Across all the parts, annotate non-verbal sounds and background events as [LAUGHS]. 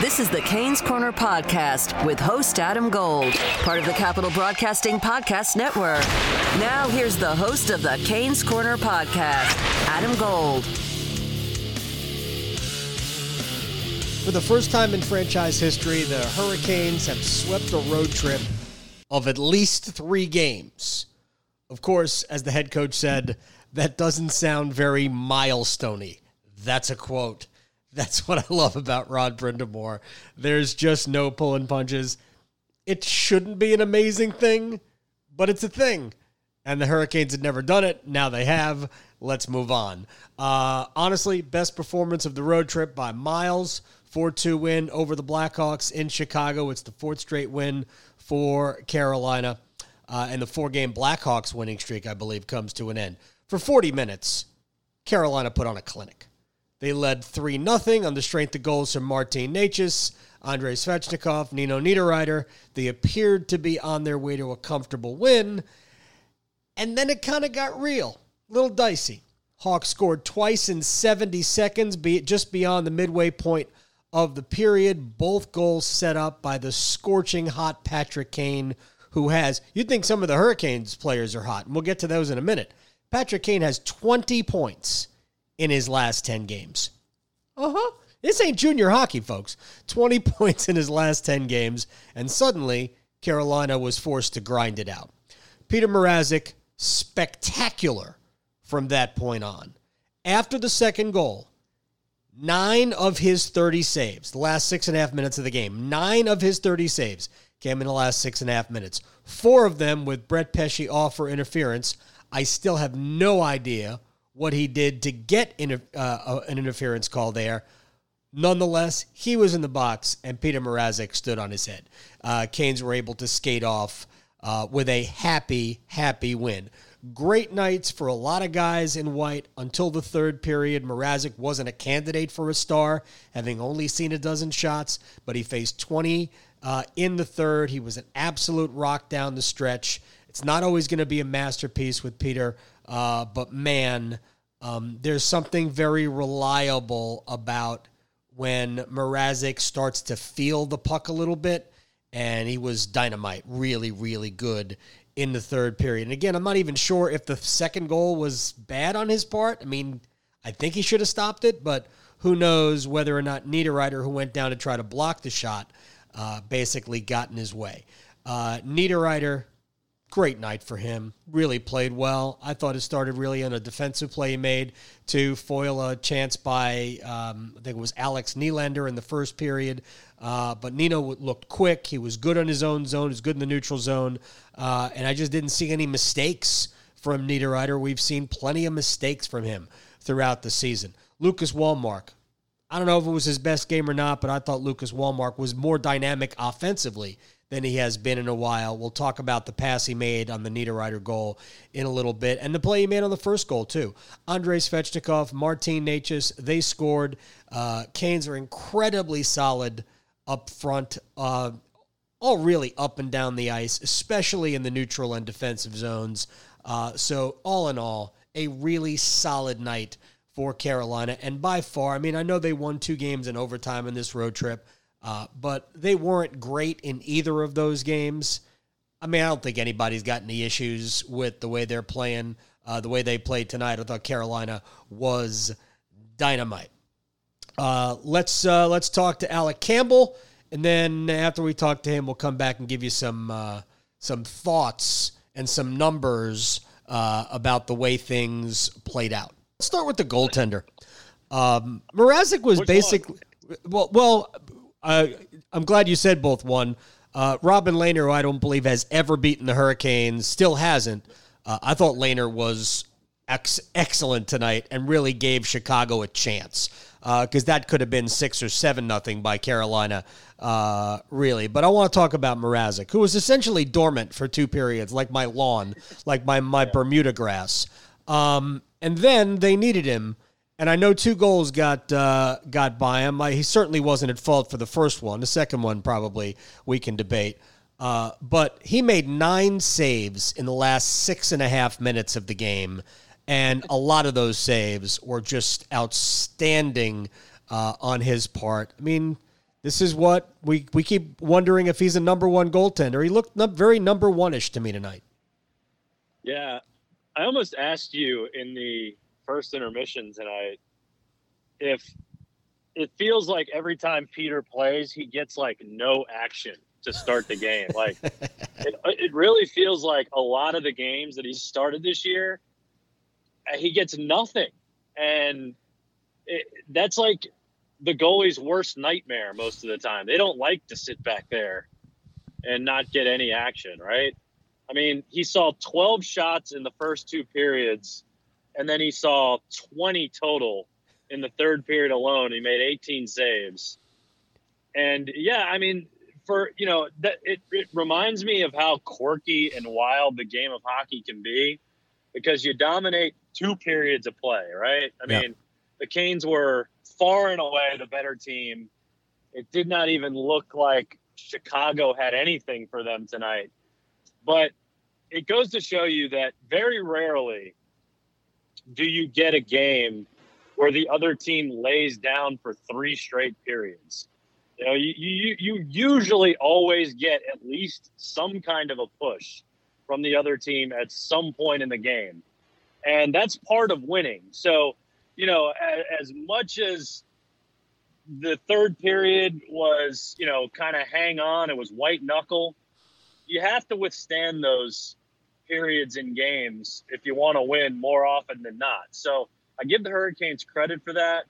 This is the Canes Corner Podcast with host Adam Gold, part of the Capital Broadcasting Podcast Network. Now, here's the host of the Canes Corner Podcast, Adam Gold. For the first time in franchise history, the Hurricanes have swept a road trip of at least three games. Of course, as the head coach said, that doesn't sound very milestoney. That's a quote. That's [LAUGHS] what I love about Rod Brind'Amour. There's just no pulling punches. It shouldn't be an amazing thing, but it's a thing. And the Hurricanes had never done it. Now they have. Let's move on. Uh, honestly, best performance of the road trip by miles. 4 2 win over the Blackhawks in Chicago. It's the fourth straight win for Carolina. Uh, and the four game Blackhawks winning streak, I believe, comes to an end. For 40 minutes, Carolina put on a clinic. They led 3 0 on the strength of goals from Martin Necas, Andrei Svechnikov, Nino Niederreiter. They appeared to be on their way to a comfortable win. And then it kind of got real, a little dicey. Hawks scored twice in 70 seconds, be just beyond the midway point of the period. Both goals set up by the scorching hot Patrick Kane, who has, you'd think some of the Hurricanes players are hot, and we'll get to those in a minute. Patrick Kane has 20 points in his last 10 games. Uh huh. This ain't junior hockey, folks. 20 [LAUGHS] points in his last 10 games, and suddenly Carolina was forced to grind it out. Peter Mrazek, spectacular from that point on. After the second goal, nine of his 30 saves, the last six and a half minutes of the game, nine of his 30 saves came in the last six and a half minutes. Four of them with Brett Pesce off for interference. I still have no idea what he did to get in, uh, an interference call there. Nonetheless, he was in the box, and Peter Mrazek stood on his head. Uh, Canes were able to skate off uh, with a happy, happy win. Great nights for a lot of guys in white until the third period. Mrazek wasn't a candidate for a star, having only seen a dozen shots, but he faced 20 uh, in the third. He was an absolute rock down the stretch. It's not always going to be a masterpiece with Peter, uh, but man, um, there's something very reliable about when Mrazek starts to feel the puck a little bit, and he was dynamite, really, really good in the third period. And again, I'm not even sure if the second goal was bad on his part. I mean, I think he should have stopped it, but who knows whether or not Niederreiter, who went down to try to block the shot, uh, basically got in his way. Uh, Niederreiter, great night for him. Really played well. I thought it started really in a defensive play he made to foil a chance by, um, I think it was Alex Nylander in the first period. Uh, but Nino looked quick. He was good on his own zone. He was good in the neutral zone. Uh, and I just didn't see any mistakes from Niederreiter. We've seen plenty of mistakes from him throughout the season. Lucas Wallmark. I don't know if it was his best game or not, but I thought Lucas Wallmark was more dynamic offensively than he has been in a while. We'll talk about the pass he made on the Niederreiter goal in a little bit and the play he made on the first goal, too. Andrei Svechnikov, Martin Necas, they scored. Uh, Canes are incredibly solid up front, uh, all really up and down the ice, especially in the neutral and defensive zones. Uh, so, all in all, a really solid night for Carolina. And by far, I mean, I know they won two games in overtime in this road trip. Uh, but they weren't great in either of those games. I mean, I don't think anybody's got any issues with the way they're playing, uh, the way they played tonight. I thought Carolina was dynamite. Uh, let's uh, let's talk to Alec Campbell, and then after we talk to him, we'll come back and give you some uh, some thoughts and some numbers uh, about the way things played out. Let's start with the goaltender. Um, Mrazek was basically well, well, uh, I'm glad you said both one. Uh, Robin Lehner, who I don't believe has ever beaten the Hurricanes, still hasn't. Uh, I thought Lehner was ex- excellent tonight and really gave Chicago a chance. because uh, that could have been six or seven nothing by Carolina, uh, really. But I want to talk about Mrazek, who was essentially dormant for two periods, like my lawn, like my my. Bermuda grass. Um, and then they needed him, and I know two goals got uh, got by him. I, he certainly wasn't at fault for the first one. The second one probably we can debate. Uh, but he made nine saves in the last six and a half minutes of the game, and a lot of those saves were just outstanding uh, on his part. I mean, this is what we we keep wondering if he's a number one goaltender. He looked very number one ish to me tonight. Yeah, I almost asked you in the first intermissions, and I if it feels like every time Peter plays, he gets like no action to start the game. Like [LAUGHS] it, it really feels like a lot of the games that he started this year, uh, he gets nothing, and it, that's like the goalie's worst nightmare most of the time. They don't like to sit back there and not get any action, right? I mean, he saw 12 shots in the first two periods, and then he saw 20 total in the third period alone. He made 18 saves. And yeah, I mean, for you know that it, it reminds me of how quirky and wild the game of hockey can be because you dominate two periods of play right i yeah. mean the canes were far and away the better team it did not even look like chicago had anything for them tonight but it goes to show you that very rarely do you get a game where the other team lays down for three straight periods you know, you, you, you usually always get at least some kind of a push from the other team at some point in the game. And that's part of winning. So, you know, as, as much as the third period was, you know, kind of hang on, it was white knuckle, you have to withstand those periods in games if you want to win more often than not. So I give the Hurricanes credit for that.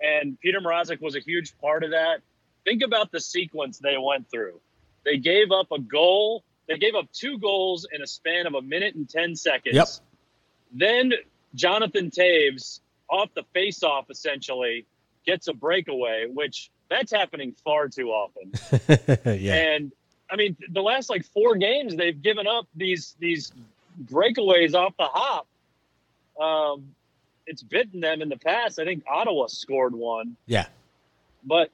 And Peter Mrazek was a huge part of that think about the sequence they went through. They gave up a goal. They gave up two goals in a span of a minute and 10 seconds. Yep. Then Jonathan Toews, off the face-off, essentially, gets a breakaway, which that's happening far too often. [LAUGHS] yeah. And I mean, the last like four games, they've given up these these breakaways off the hop. Um, it's bitten them in the past. I think Ottawa scored one. Yeah. But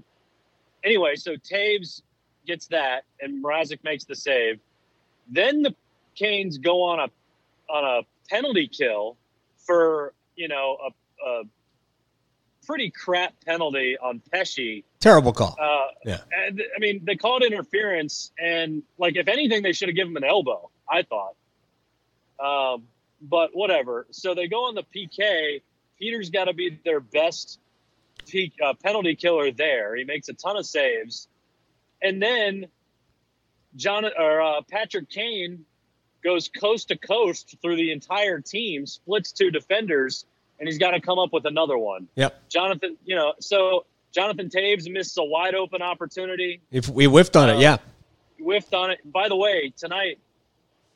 anyway, so Toews gets that, and Mrazek makes the save. Then the Canes go on a on a penalty kill for you know a, a pretty crap penalty on Pesce. Terrible call. Uh, yeah. And, I mean, they called interference, and like if anything, they should have given him an elbow. I thought. Um, but whatever. So they go on the PK. Peter's got to be their best uh, penalty killer there. He makes a ton of saves, and then John or uh, Patrick Kane goes coast to coast through the entire team, splits two defenders, and he's got to come up with another one. Yep. Jonathan, you know, so Jonathan Toews missed a wide open opportunity. If we whiffed on uh, it, yeah. Whiffed on it. By the way, tonight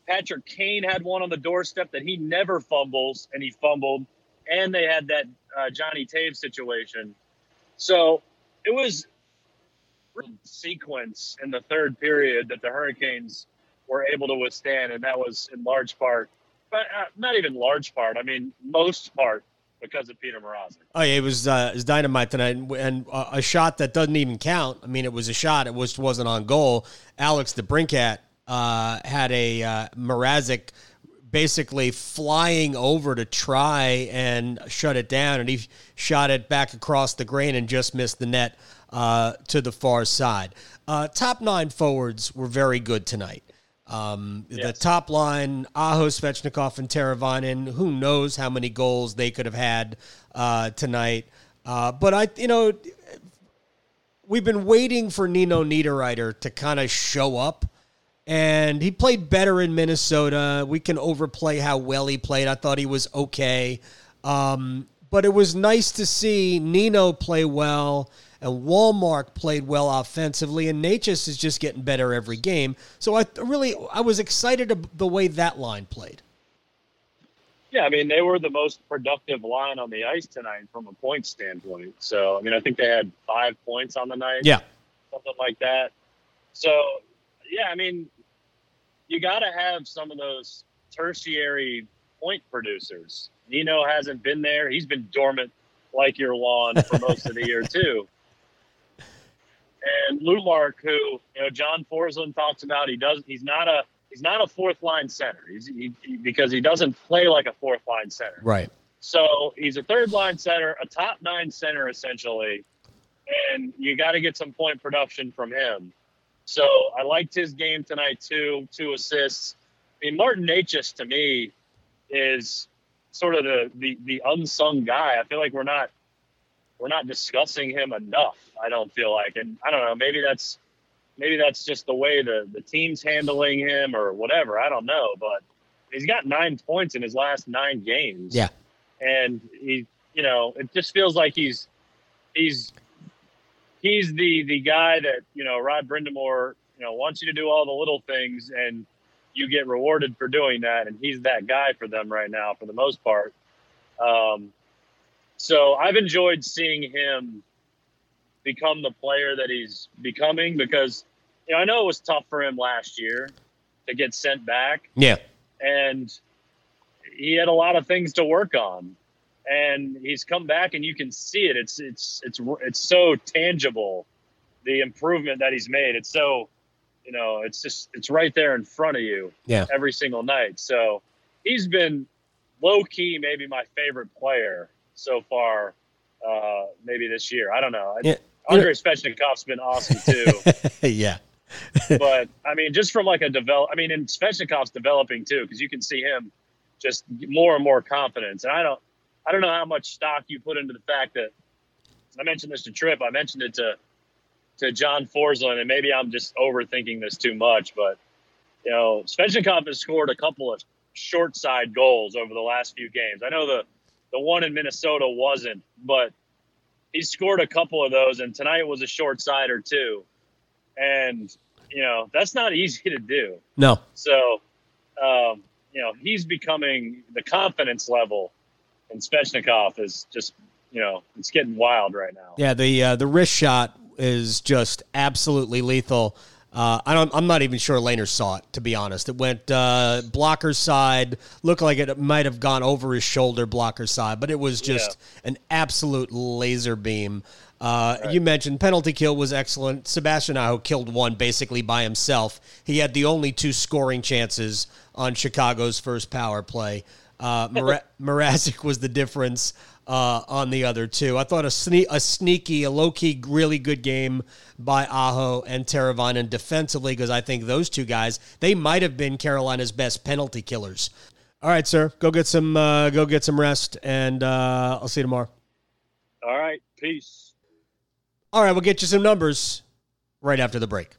Patrick Kane had one on the doorstep that he never fumbles, and he fumbled. And they had that uh, Johnny Toews situation. So it was sequence in the third period that the Hurricanes were able to withstand, and that was in large part, but uh, not even large part. I mean, most part because of Peter Mrazek. Oh yeah, it was uh, it was dynamite tonight, and uh, a shot that doesn't even count. I mean, it was a shot; it was wasn't on goal. Alex DeBrincat uh, had a uh, Mrazek basically flying over to try and shut it down, and he shot it back across the grain and just missed the net uh, to the far side. Uh, top nine forwards were very good tonight. Um, yes. The top line, Aho, Svechnikov, and Teravainen, who knows how many goals they could have had uh, tonight. Uh, but I, you know, we've been waiting for Nino Niederreiter to kind of show up and he played better in Minnesota. We can overplay how well he played. I thought he was okay. Um, but it was nice to see Nino play well and Wallmark played well offensively, and Necas is just getting better every game. So I really I was excited the way that line played. Yeah, I mean they were the most productive line on the ice tonight from a point standpoint. So I mean I think they had five points on the night. Yeah, something like that. So yeah, I mean you got to have some of those tertiary point producers. Nino hasn't been there; he's been dormant like your lawn for most of the year [LAUGHS] too. And Wallmark, who you know John Forslund talks about, he does he's not a he's not a fourth line center. He's he, because he doesn't play like a fourth line center. Right. So he's a third line center, a top nine center essentially, and you got to get some point production from him. So I liked his game tonight too. Two assists. I mean, Martin Necas to me is sort of the, the the unsung guy. I feel like we're not we're not discussing him enough. I don't feel like, and I don't know. Maybe that's maybe that's just the way the the team's handling him or whatever. I don't know, but he's got nine points in his last nine games. Yeah, and he, you know, it just feels like he's he's he's the the guy that you know Rod Brind'Amour you know wants you to do all the little things and you get rewarded for doing that and he's that guy for them right now for the most part um, so I've enjoyed seeing him become the player that he's becoming because you know I know it was tough for him last year to get sent back. Yeah. And he had a lot of things to work on. And he's come back and you can see it. It's it's it's it's so tangible the improvement that he's made. It's so you know it's just it's right there in front of you yeah. every single night. So he's been low key maybe my favorite player so far uh maybe this year i don't know yeah. Andrei Svechnikov's been awesome too [LAUGHS] yeah [LAUGHS] but I mean, just from like a develop, I mean, and Svechnikov's developing too because you can see him just more and more confidence. And I don't, I don't know how much stock you put into the fact that I mentioned this to Trip. I mentioned it to to John Forslund, and maybe I'm just overthinking this too much. But you know, Svechnikov has scored a couple of short side goals over the last few games. I know the the one in Minnesota wasn't, but he scored a couple of those, and tonight was a short side or two and you know that's not easy to do. No. So, um, you know, he's becoming the confidence level, and Svechnikov is just, you know, it's getting wild right now. Yeah, the uh, the wrist shot is just absolutely lethal. Uh, I don't. I'm not even sure Lehner saw it. To be honest, it went uh, blocker side. Looked like it might have gone over his shoulder, blocker side, but it was just yeah. an absolute laser beam. Uh, right. You mentioned penalty kill was excellent. Sebastian Aho killed one basically by himself. He had the only two scoring chances on Chicago's first power play. Uh, [LAUGHS] was the difference uh, on the other two. I thought a, sne- a sneaky, a low key, really good game by Aho and Teravainen defensively because I think those two guys they might have been Carolina's best penalty killers. All right, sir, go get some uh, go get some rest, and uh, I'll see you tomorrow. All right, peace. All right, we'll get you some numbers right after the break.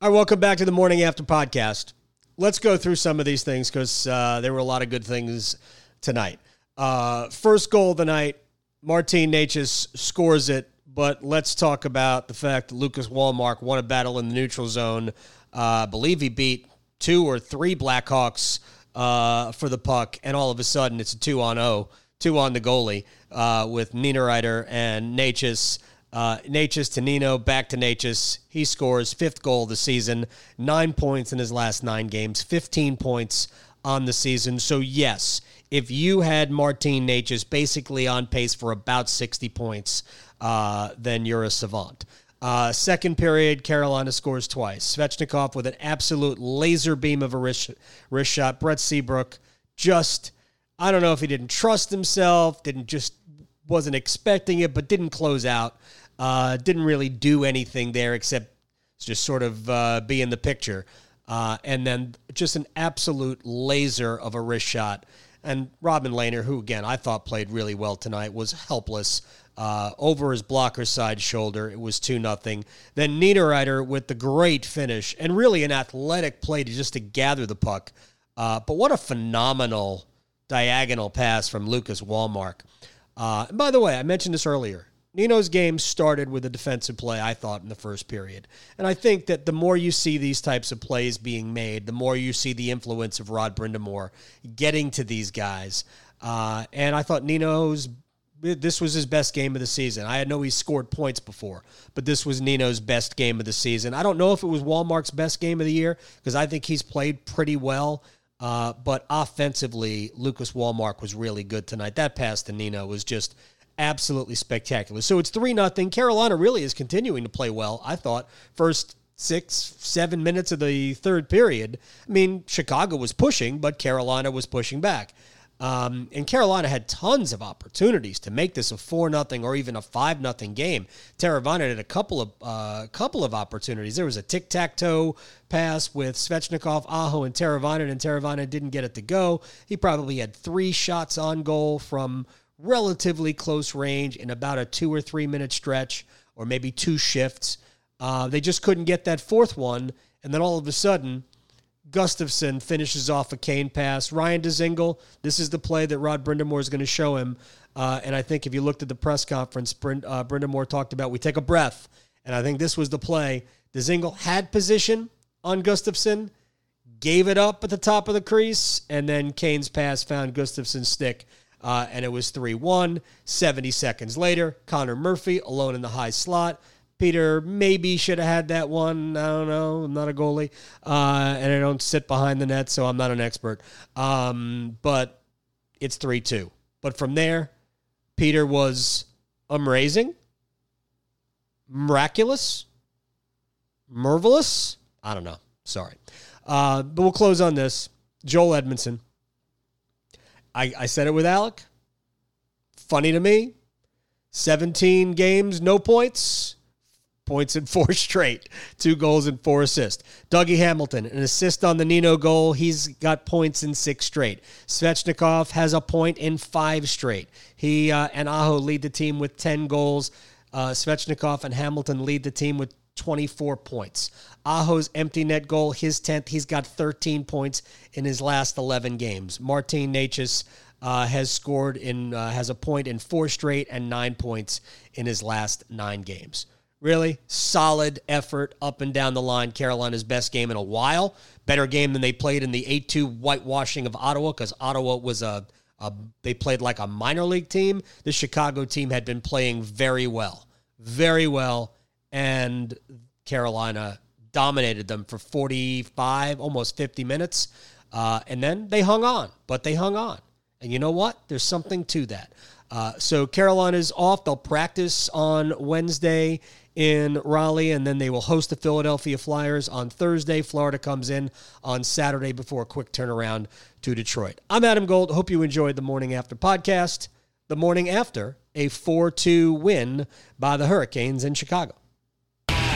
All right, welcome back to the Morning After podcast. Let's go through some of these things because uh, there were a lot of good things tonight. Uh, first goal of the night, Martin Necas scores it, but let's talk about the fact that Lucas Wallmark won a battle in the neutral zone. Uh, I believe he beat two or three Blackhawks uh, for the puck, and all of a sudden it's a two on 0 two on the goalie uh, with Niederreiter and Necas. Uh, Necas to Nino, back to Necas. He scores fifth goal of the season, nine points in his last nine games, 15 points on the season. So, yes, if you had Martin Necas basically on pace for about 60 points, uh, then you're a savant. Uh, second period, Carolina scores twice. Svechnikov with an absolute laser beam of a wrist, wrist shot. Brent Seabrook just I don't know if he didn't trust himself, didn't just wasn't expecting it, but didn't close out. Uh, didn't really do anything there except just sort of uh, be in the picture. Uh, and then just an absolute laser of a wrist shot. And Robin Lehner, who again I thought played really well tonight, was helpless uh, over his blocker side shoulder. It was two nothing. Then Niederreiter with the great finish and really an athletic play to just to gather the puck. Uh, but what a phenomenal diagonal pass from Lucas Wallmark. Uh, and by the way, I mentioned this earlier. Nino's game started with a defensive play, I thought, in the first period. And I think that the more you see these types of plays being made, the more you see the influence of Rod Brind'Amour getting to these guys. Uh, and I thought Nino's this was his best game of the season. I know he scored points before, but this was Nino's best game of the season. I don't know if it was Wallmark's best game of the year because I think he's played pretty well. Uh, but offensively, Lucas Wallmark was really good tonight. That pass to Nino was just absolutely spectacular. So it's 3 nothing. Carolina really is continuing to play well, I thought. First six, seven minutes of the third period. I mean, Chicago was pushing, but Carolina was pushing back. Um, and Carolina had tons of opportunities to make this a four nothing or even a five nothing game. Teravainen had a couple of uh, couple of opportunities. There was a tic tac toe pass with Svechnikov, Aho, and Teravainen, and Teravainen didn't get it to go. He probably had three shots on goal from relatively close range in about a two or three minute stretch, or maybe two shifts. Uh, they just couldn't get that fourth one, and then all of a sudden Gustafsson finishes off a Kane pass. Ryan Dzingel, this is the play that Rod Brind'Amour is going to show him. Uh, and I think if you looked at the press conference, Brind, uh, Brind'Amour talked about we take a breath. And I think this was the play. Dzingel had position on Gustafsson, gave it up at the top of the crease, and then Kane's pass found Gustafsson's stick. Uh, and it was 3 1. 70 seconds later, Connor Murphy alone in the high slot Peter maybe should have had that one. I don't know. I'm not a goalie, uh, and I don't sit behind the net, so I'm not an expert. Um, but it's three two. But from there, Peter was amazing, miraculous, marvelous. I don't know. Sorry, uh, but we'll close on this. Joel Edmundson. I, I said it with Alec. Funny to me. 17 games, no points points in [LAUGHS] four straight, two goals and four assists. Dougie Hamilton, an assist on the Nino goal. He's got points in six straight. Svechnikov has a point in five straight. He uh, and Aho lead the team with 10 goals. Uh, Svechnikov and Hamilton lead the team with 24 points. Aho's empty net goal, his 10th. He's got 13 points in his last 11 games. Martin Necas uh, has scored in, uh, has a point in four straight and nine points in his last nine games. Really solid effort up and down the line. Carolina's best game in a while. Better game than they played in the 8 2 whitewashing of Ottawa because Ottawa was a, a, they played like a minor league team. The Chicago team had been playing very well, very well. And Carolina dominated them for 45, almost 50 minutes. Uh, and then they hung on, but they hung on. And you know what? There's something to that. Uh, so Carolina's off. They'll practice on Wednesday in Raleigh, and then they will host the Philadelphia Flyers on Thursday. Florida comes in on Saturday before a quick turnaround to Detroit. I'm Adam Gold. Hope you enjoyed the morning after podcast. The morning after a 4 2 win by the Hurricanes in Chicago.